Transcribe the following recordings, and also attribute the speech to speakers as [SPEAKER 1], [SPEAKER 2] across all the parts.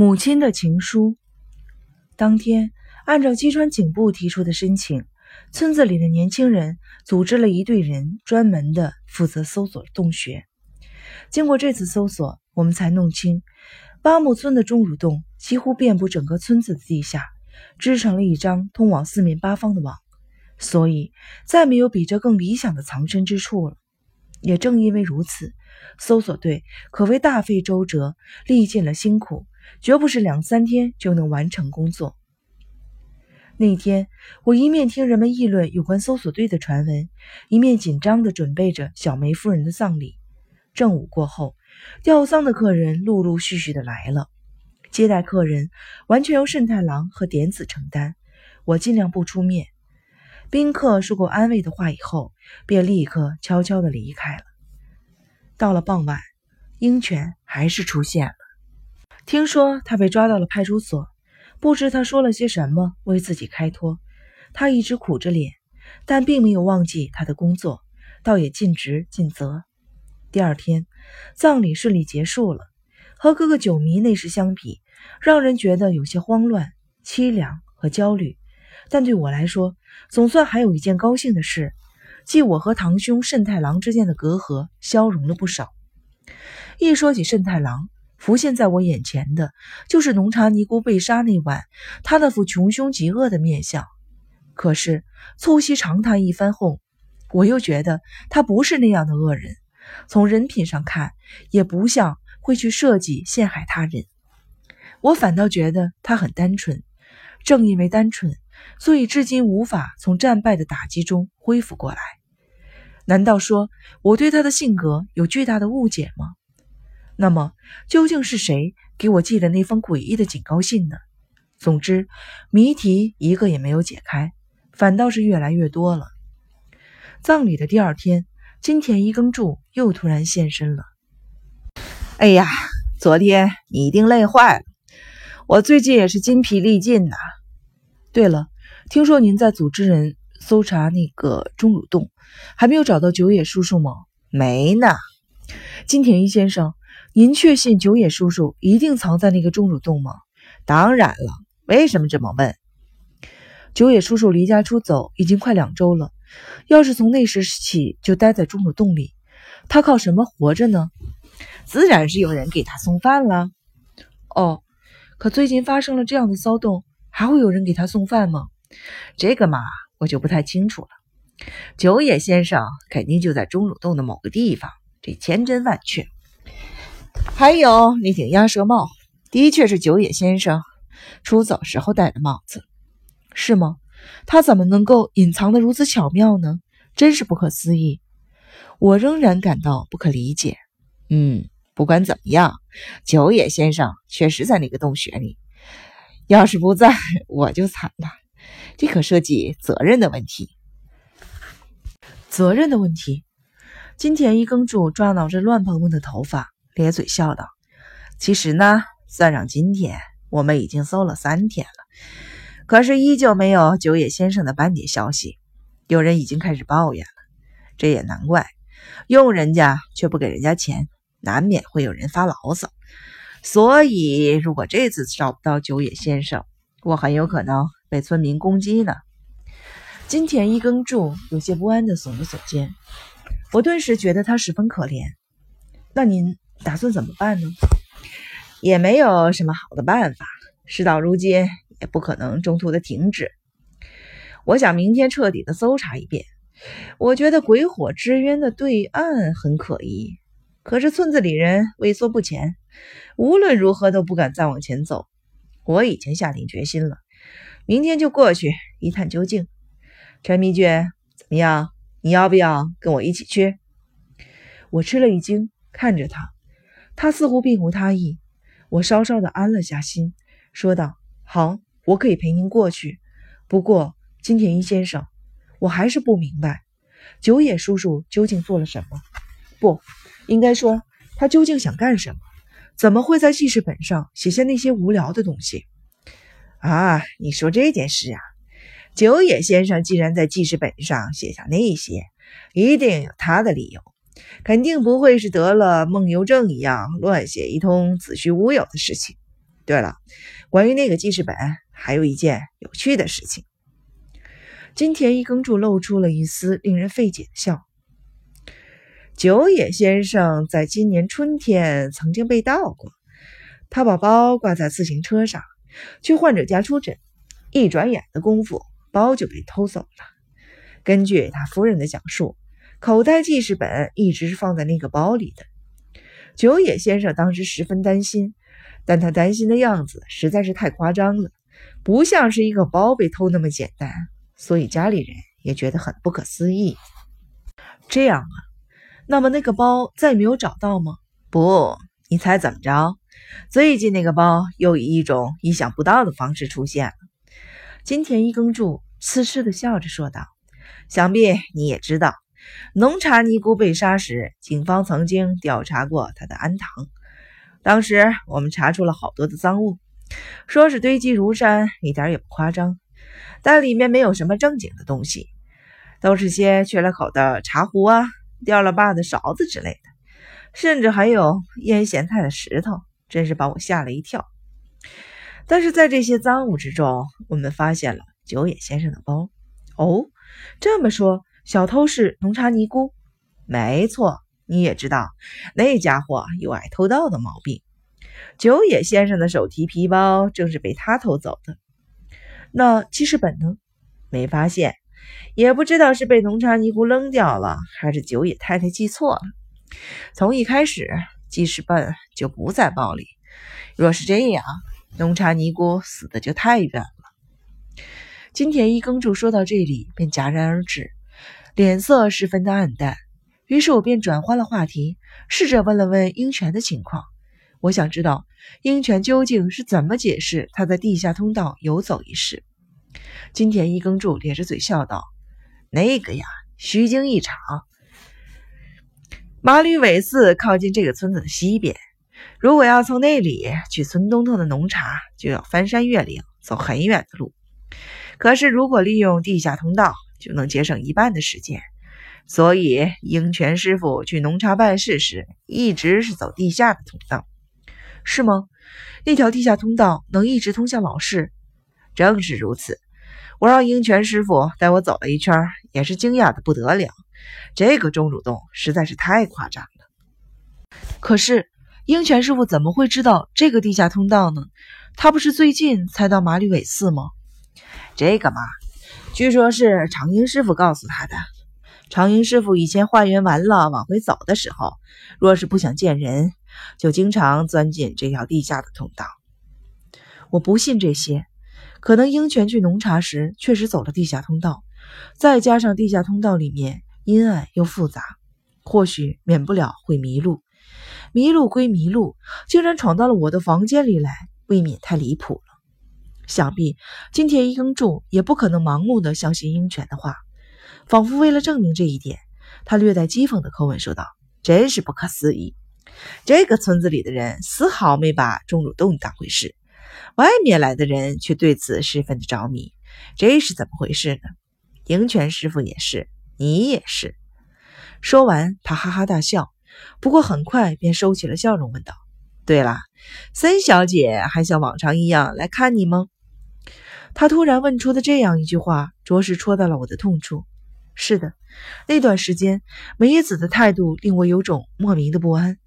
[SPEAKER 1] 母亲的情书。当天，按照基川警部提出的申请，村子里的年轻人组织了一队人，专门的负责搜索洞穴。经过这次搜索，我们才弄清，八木村的钟乳洞几乎遍布整个村子的地下，织成了一张通往四面八方的网，所以再没有比这更理想的藏身之处了。也正因为如此，搜索队可谓大费周折，历尽了辛苦。绝不是两三天就能完成工作。那天，我一面听人们议论有关搜索队的传闻，一面紧张地准备着小梅夫人的葬礼。正午过后，吊丧的客人陆陆续续的来了，接待客人完全由慎太郎和点子承担，我尽量不出面。宾客说过安慰的话以后，便立刻悄悄地离开了。到了傍晚，鹰犬还是出现了。听说他被抓到了派出所，不知他说了些什么为自己开脱。他一直苦着脸，但并没有忘记他的工作，倒也尽职尽责。第二天，葬礼顺利结束了。和各个酒迷那时相比，让人觉得有些慌乱、凄凉和焦虑。但对我来说，总算还有一件高兴的事，即我和堂兄慎太郎之间的隔阂消融了不少。一说起慎太郎，浮现在我眼前的就是浓茶尼姑被杀那晚，他那副穷凶极恶的面相。可是促膝长谈一番后，我又觉得他不是那样的恶人，从人品上看，也不像会去设计陷害他人。我反倒觉得他很单纯，正因为单纯，所以至今无法从战败的打击中恢复过来。难道说我对他的性格有巨大的误解吗？那么，究竟是谁给我寄的那封诡异的警告信呢？总之，谜题一个也没有解开，反倒是越来越多了。葬礼的第二天，金田一耕助又突然现身了。
[SPEAKER 2] 哎呀，昨天你一定累坏了，我最近也是筋疲力尽呐。
[SPEAKER 1] 对了，听说您在组织人搜查那个钟乳洞，还没有找到九野叔叔吗？
[SPEAKER 2] 没呢，
[SPEAKER 1] 金田一先生。您确信九野叔叔一定藏在那个钟乳洞吗？
[SPEAKER 2] 当然了，为什么这么问？
[SPEAKER 1] 九野叔叔离家出走已经快两周了，要是从那时起就待在钟乳洞里，他靠什么活着呢？
[SPEAKER 2] 自然是有人给他送饭了。
[SPEAKER 1] 哦，可最近发生了这样的骚动，还会有人给他送饭吗？
[SPEAKER 2] 这个嘛，我就不太清楚了。九野先生肯定就在钟乳洞的某个地方，这千真万确。还有那顶鸭舌帽，的确是九野先生出走时候戴的帽子，
[SPEAKER 1] 是吗？他怎么能够隐藏的如此巧妙呢？真是不可思议！我仍然感到不可理解。
[SPEAKER 2] 嗯，不管怎么样，九野先生确实在那个洞穴里。要是不在，我就惨了。这可涉及责任的问题。
[SPEAKER 1] 责任的问题？金田一耕助抓挠着乱蓬蓬的头发。咧嘴笑道：“
[SPEAKER 2] 其实呢，算上今天，我们已经搜了三天了，可是依旧没有九野先生的半点消息。有人已经开始抱怨了，这也难怪，用人家却不给人家钱，难免会有人发牢骚。所以，如果这次找不到九野先生，我很有可能被村民攻击呢。”
[SPEAKER 1] 金田一耕助有些不安地耸了耸肩，我顿时觉得他十分可怜。那您？打算怎么办呢？
[SPEAKER 2] 也没有什么好的办法。事到如今，也不可能中途的停止。我想明天彻底的搜查一遍。我觉得鬼火之渊的对岸很可疑，可是村子里人畏缩不前，无论如何都不敢再往前走。我已经下定决心了，明天就过去一探究竟。陈迷卷，怎么样？你要不要跟我一起去？
[SPEAKER 1] 我吃了一惊，看着他。他似乎并无他意，我稍稍的安了下心，说道：“好，我可以陪您过去。不过，金田一先生，我还是不明白，九野叔叔究竟做了什么？不应该说他究竟想干什么？怎么会在记事本上写下那些无聊的东西？
[SPEAKER 2] 啊，你说这件事啊？九野先生既然在记事本上写下那些，一定有他的理由。”肯定不会是得了梦游症一样乱写一通子虚乌有的事情。对了，关于那个记事本，还有一件有趣的事情。
[SPEAKER 1] 金田一耕助露出了一丝令人费解的笑。
[SPEAKER 2] 九野先生在今年春天曾经被盗过，他把包挂在自行车上，去患者家出诊，一转眼的功夫，包就被偷走了。根据他夫人的讲述，口袋记事本一直是放在那个包里的。九野先生当时十分担心，但他担心的样子实在是太夸张了，不像是一个包被偷那么简单，所以家里人也觉得很不可思议。
[SPEAKER 1] 这样啊。那么那个包再没有找到吗？
[SPEAKER 2] 不，你猜怎么着？最近那个包又以一种意想不到的方式出现了。
[SPEAKER 1] 金田一耕助痴痴地笑着说道：“
[SPEAKER 2] 想必你也知道，农茶尼姑被杀时，警方曾经调查过她的庵堂。当时我们查出了好多的赃物，说是堆积如山，一点也不夸张。但里面没有什么正经的东西，都是些缺了口的茶壶啊。”掉了把的勺子之类的，甚至还有腌咸菜的石头，真是把我吓了一跳。但是在这些赃物之中，我们发现了九野先生的包。
[SPEAKER 1] 哦，这么说，小偷是农茶尼姑？
[SPEAKER 2] 没错，你也知道，那家伙有爱偷盗的毛病。九野先生的手提皮包正是被他偷走的。
[SPEAKER 1] 那记事本呢？
[SPEAKER 2] 没发现。也不知道是被农茶尼姑扔掉了，还是九野太太记错了。从一开始，记事本就不在包里。若是这样，农茶尼姑死的就太冤了。
[SPEAKER 1] 金田一耕助说到这里，便戛然而止，脸色十分的暗淡。于是我便转换了话题，试着问了问鹰泉的情况。我想知道鹰泉究竟是怎么解释他在地下通道游走一事。金田一耕助咧着嘴笑道：“
[SPEAKER 2] 那个呀，虚惊一场。马吕尾寺靠近这个村子的西边，如果要从那里去村东头的农茶，就要翻山越岭，走很远的路。可是如果利用地下通道，就能节省一半的时间。所以鹰泉师傅去农茶办事时，一直是走地下的通道，
[SPEAKER 1] 是吗？那条地下通道能一直通向老室？
[SPEAKER 2] 正是如此。”我让鹰泉师傅带我走了一圈，也是惊讶的不得了。这个钟乳洞实在是太夸张了。
[SPEAKER 1] 可是鹰泉师傅怎么会知道这个地下通道呢？他不是最近才到马吕尾寺吗？
[SPEAKER 2] 这个嘛，据说是长鹰师傅告诉他的。长鹰师傅以前化缘完了往回走的时候，若是不想见人，就经常钻进这条地下的通道。
[SPEAKER 1] 我不信这些。可能鹰泉去农茶时确实走了地下通道，再加上地下通道里面阴暗又复杂，或许免不了会迷路。迷路归迷路，竟然闯到了我的房间里来，未免太离谱了。想必金田一耕助也不可能盲目的相信鹰泉的话，仿佛为了证明这一点，他略带讥讽的口吻说道：“
[SPEAKER 2] 真是不可思议，这个村子里的人丝毫没把钟乳洞当回事。”外面来的人却对此十分的着迷，这是怎么回事呢？鹰泉师傅也是，你也是。
[SPEAKER 1] 说完，他哈哈大笑，不过很快便收起了笑容，问道：“
[SPEAKER 2] 对了，森小姐还像往常一样来看你吗？”
[SPEAKER 1] 他突然问出的这样一句话，着实戳到了我的痛处。是的，那段时间，梅野子的态度令我有种莫名的不安，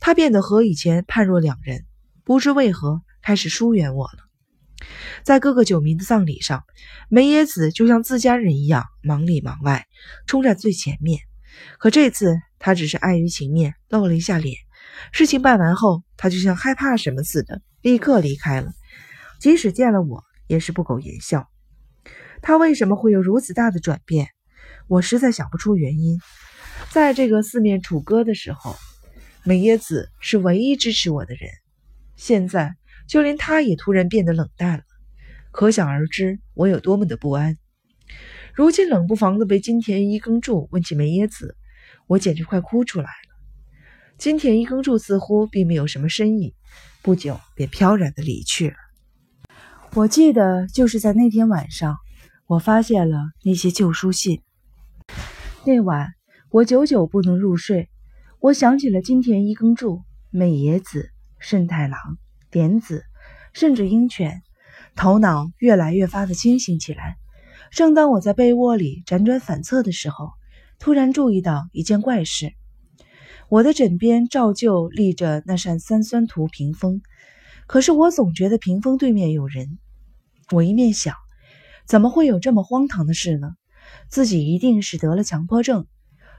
[SPEAKER 1] 她变得和以前判若两人，不知为何。开始疏远我了。在各个九民的葬礼上，梅野子就像自家人一样忙里忙外，冲在最前面。可这次，他只是碍于情面露了一下脸。事情办完后，他就像害怕什么似的，立刻离开了。即使见了我，也是不苟言笑。他为什么会有如此大的转变？我实在想不出原因。在这个四面楚歌的时候，梅野子是唯一支持我的人。现在。就连他也突然变得冷淡了，可想而知我有多么的不安。如今冷不防的被金田一耕助问起梅耶子，我简直快哭出来了。金田一耕助似乎并没有什么深意，不久便飘然的离去了。我记得就是在那天晚上，我发现了那些旧书信。那晚我久久不能入睡，我想起了金田一耕助、美野子、慎太郎。典子、甚至鹰犬，头脑越来越发的清醒起来。正当我在被窝里辗转反侧的时候，突然注意到一件怪事：我的枕边照旧立着那扇三酸图屏风，可是我总觉得屏风对面有人。我一面想，怎么会有这么荒唐的事呢？自己一定是得了强迫症，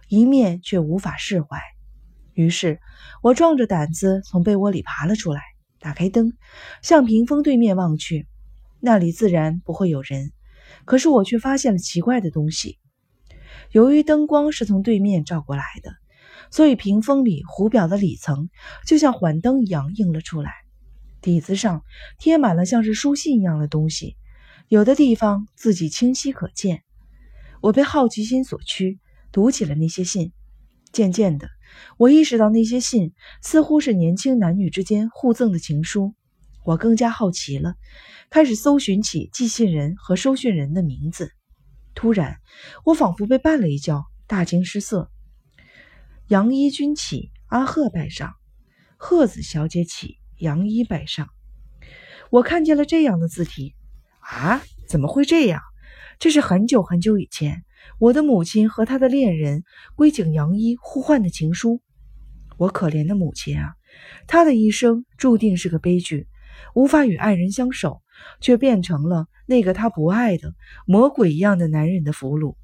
[SPEAKER 1] 一面却无法释怀。于是，我壮着胆子从被窝里爬了出来，打开灯，向屏风对面望去。那里自然不会有人，可是我却发现了奇怪的东西。由于灯光是从对面照过来的，所以屏风里壶表的里层就像幻灯一样映了出来。底子上贴满了像是书信一样的东西，有的地方字迹清晰可见。我被好奇心所驱，读起了那些信。渐渐的，我意识到那些信似乎是年轻男女之间互赠的情书。我更加好奇了，开始搜寻起寄信人和收信人的名字。突然，我仿佛被绊了一跤，大惊失色。杨一君起，阿贺拜上；贺子小姐起，杨一拜上。我看见了这样的字体，啊，怎么会这样？这是很久很久以前。我的母亲和她的恋人龟井洋一互换的情书。我可怜的母亲啊，她的一生注定是个悲剧，无法与爱人相守，却变成了那个她不爱的魔鬼一样的男人的俘虏。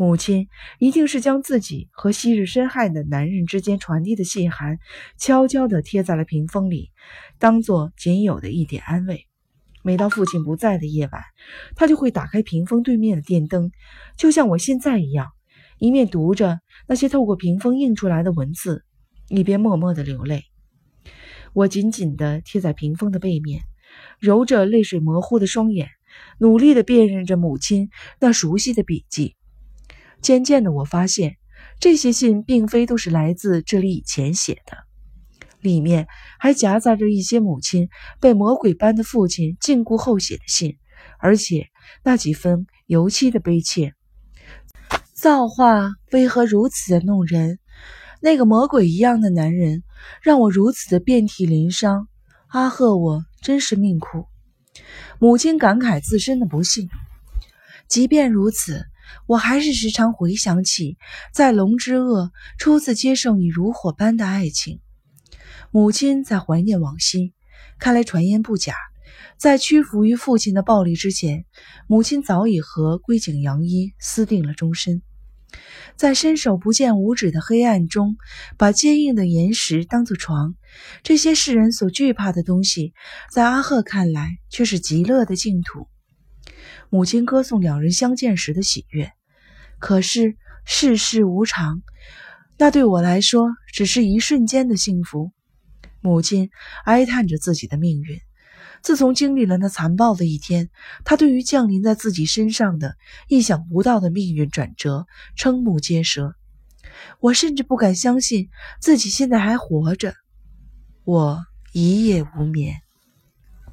[SPEAKER 1] 母亲一定是将自己和昔日深爱的男人之间传递的信函，悄悄地贴在了屏风里，当做仅有的一点安慰。每到父亲不在的夜晚，他就会打开屏风对面的电灯，就像我现在一样，一面读着那些透过屏风映出来的文字，一边默默的流泪。我紧紧地贴在屏风的背面，揉着泪水模糊的双眼，努力地辨认着母亲那熟悉的笔迹。渐渐的，我发现这些信并非都是来自这里以前写的。里面还夹杂着一些母亲被魔鬼般的父亲禁锢后写的信，而且那几分尤其的悲切。造化为何如此的弄人？那个魔鬼一样的男人让我如此的遍体鳞伤。阿赫，我真是命苦。母亲感慨自身的不幸。即便如此，我还是时常回想起在龙之恶初次接受你如火般的爱情。母亲在怀念往昔，看来传言不假。在屈服于父亲的暴力之前，母亲早已和龟井洋一私定了终身。在伸手不见五指的黑暗中，把坚硬的岩石当作床，这些世人所惧怕的东西，在阿赫看来却是极乐的净土。母亲歌颂两人相见时的喜悦，可是世事无常，那对我来说只是一瞬间的幸福。母亲哀叹着自己的命运。自从经历了那残暴的一天，她对于降临在自己身上的意想不到的命运转折瞠目结舌。我甚至不敢相信自己现在还活着。我一夜无眠。